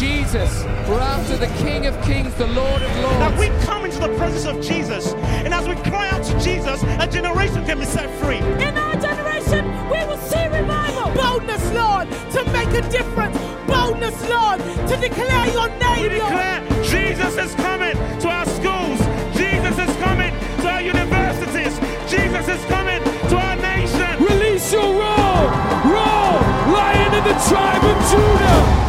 Jesus. We're after the King of Kings, the Lord of That Now we come into the presence of Jesus, and as we cry out to Jesus, a generation can be set free. In our generation, we will see revival. Boldness, Lord, to make a difference. Boldness, Lord, to declare your We name, Lord. Jesus is coming to our schools. Jesus is coming to our universities. Jesus is coming to our nation. Release your roar! Roar! Lion of the tribe of Judah!